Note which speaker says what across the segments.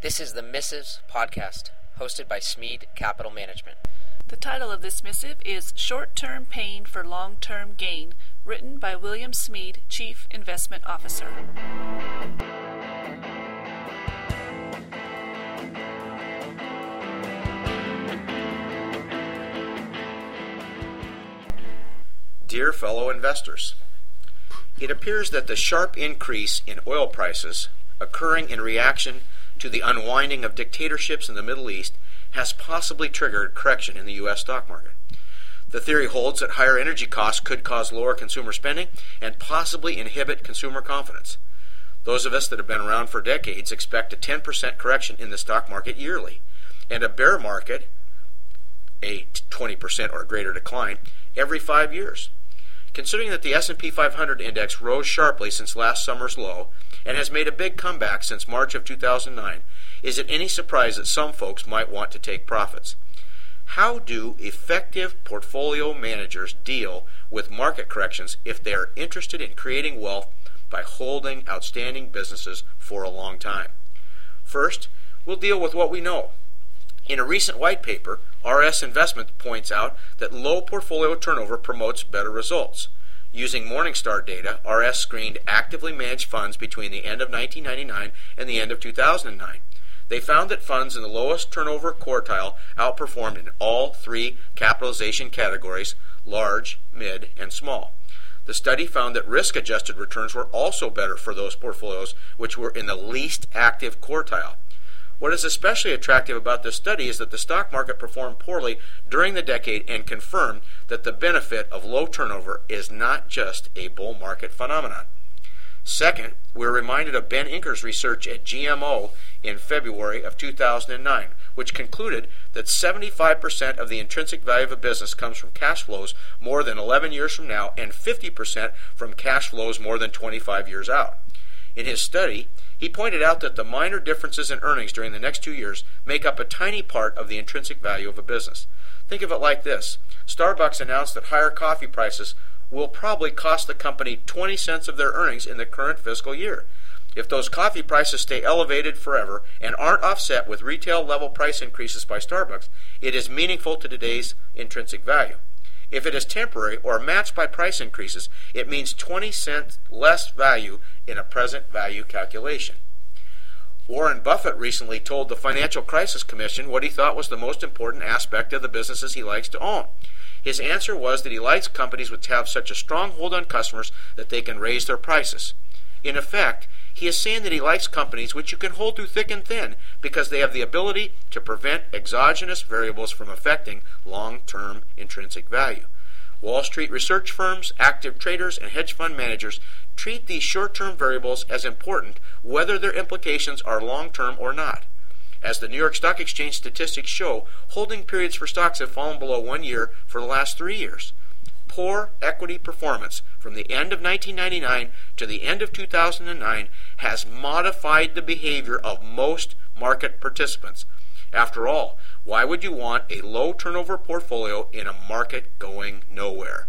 Speaker 1: This is the Missives Podcast, hosted by Smead Capital Management.
Speaker 2: The title of this missive is Short Term Pain for Long Term Gain, written by William Smead, Chief Investment Officer.
Speaker 3: Dear fellow investors, it appears that the sharp increase in oil prices occurring in reaction to the unwinding of dictatorships in the Middle East has possibly triggered correction in the U.S. stock market. The theory holds that higher energy costs could cause lower consumer spending and possibly inhibit consumer confidence. Those of us that have been around for decades expect a 10% correction in the stock market yearly, and a bear market, a 20% or greater decline, every five years. Considering that the S&P 500 index rose sharply since last summer's low and has made a big comeback since March of 2009, is it any surprise that some folks might want to take profits? How do effective portfolio managers deal with market corrections if they are interested in creating wealth by holding outstanding businesses for a long time? First, we'll deal with what we know. In a recent white paper, RS Investment points out that low portfolio turnover promotes better results. Using Morningstar data, RS screened actively managed funds between the end of 1999 and the end of 2009. They found that funds in the lowest turnover quartile outperformed in all three capitalization categories large, mid, and small. The study found that risk adjusted returns were also better for those portfolios which were in the least active quartile. What is especially attractive about this study is that the stock market performed poorly during the decade and confirmed that the benefit of low turnover is not just a bull market phenomenon. Second, we're reminded of Ben Inker's research at GMO in February of 2009, which concluded that 75% of the intrinsic value of a business comes from cash flows more than 11 years from now and 50% from cash flows more than 25 years out. In his study, he pointed out that the minor differences in earnings during the next two years make up a tiny part of the intrinsic value of a business. Think of it like this Starbucks announced that higher coffee prices will probably cost the company 20 cents of their earnings in the current fiscal year. If those coffee prices stay elevated forever and aren't offset with retail level price increases by Starbucks, it is meaningful to today's intrinsic value. If it is temporary or matched by price increases, it means 20 cents less value in a present value calculation. Warren Buffett recently told the Financial Crisis Commission what he thought was the most important aspect of the businesses he likes to own. His answer was that he likes companies which have such a strong hold on customers that they can raise their prices. In effect, he is saying that he likes companies which you can hold through thick and thin because they have the ability to prevent exogenous variables from affecting long term intrinsic value. Wall Street research firms, active traders, and hedge fund managers treat these short term variables as important whether their implications are long term or not. As the New York Stock Exchange statistics show, holding periods for stocks have fallen below one year for the last three years. Poor equity performance from the end of 1999 to the end of 2009 has modified the behavior of most market participants. After all, why would you want a low turnover portfolio in a market going nowhere?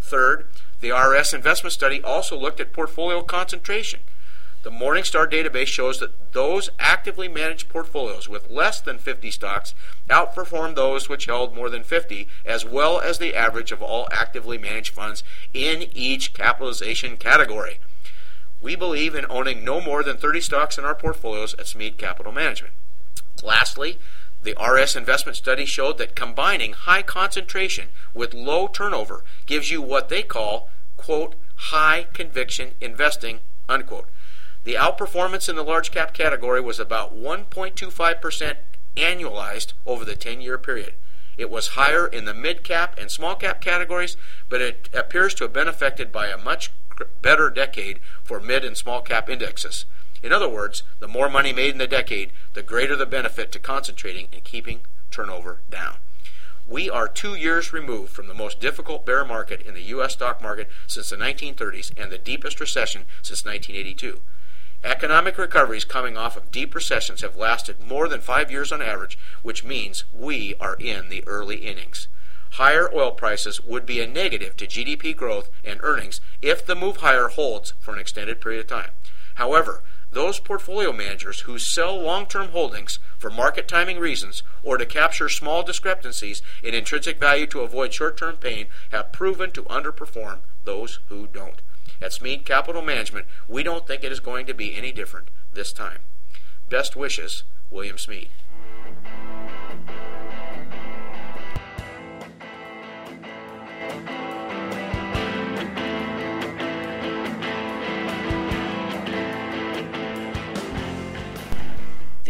Speaker 3: Third, the RS investment study also looked at portfolio concentration. The Morningstar database shows that those actively managed portfolios with less than 50 stocks outperformed those which held more than 50, as well as the average of all actively managed funds in each capitalization category. We believe in owning no more than 30 stocks in our portfolios at Smead Capital Management. Lastly, the RS investment study showed that combining high concentration with low turnover gives you what they call, quote, high conviction investing, unquote. The outperformance in the large cap category was about 1.25% annualized over the 10 year period. It was higher in the mid cap and small cap categories, but it appears to have been affected by a much better decade for mid and small cap indexes. In other words, the more money made in the decade, the greater the benefit to concentrating and keeping turnover down. We are two years removed from the most difficult bear market in the U.S. stock market since the 1930s and the deepest recession since 1982. Economic recoveries coming off of deep recessions have lasted more than five years on average, which means we are in the early innings. Higher oil prices would be a negative to GDP growth and earnings if the move higher holds for an extended period of time. However, those portfolio managers who sell long term holdings for market timing reasons or to capture small discrepancies in intrinsic value to avoid short term pain have proven to underperform those who don't. At Smead Capital Management, we don't think it is going to be any different this time. Best wishes, William Smead.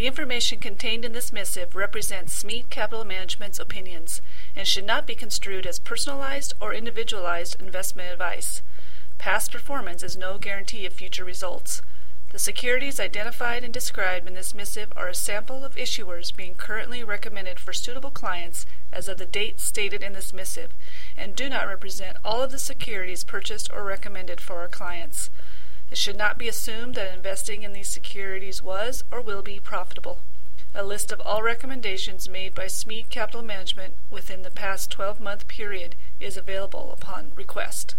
Speaker 2: The information contained in this missive represents Smead Capital Management's opinions and should not be construed as personalized or individualized investment advice. Past performance is no guarantee of future results. The securities identified and described in this missive are a sample of issuers being currently recommended for suitable clients as of the date stated in this missive and do not represent all of the securities purchased or recommended for our clients. It should not be assumed that investing in these securities was or will be profitable. A list of all recommendations made by Smead Capital Management within the past 12 month period is available upon request.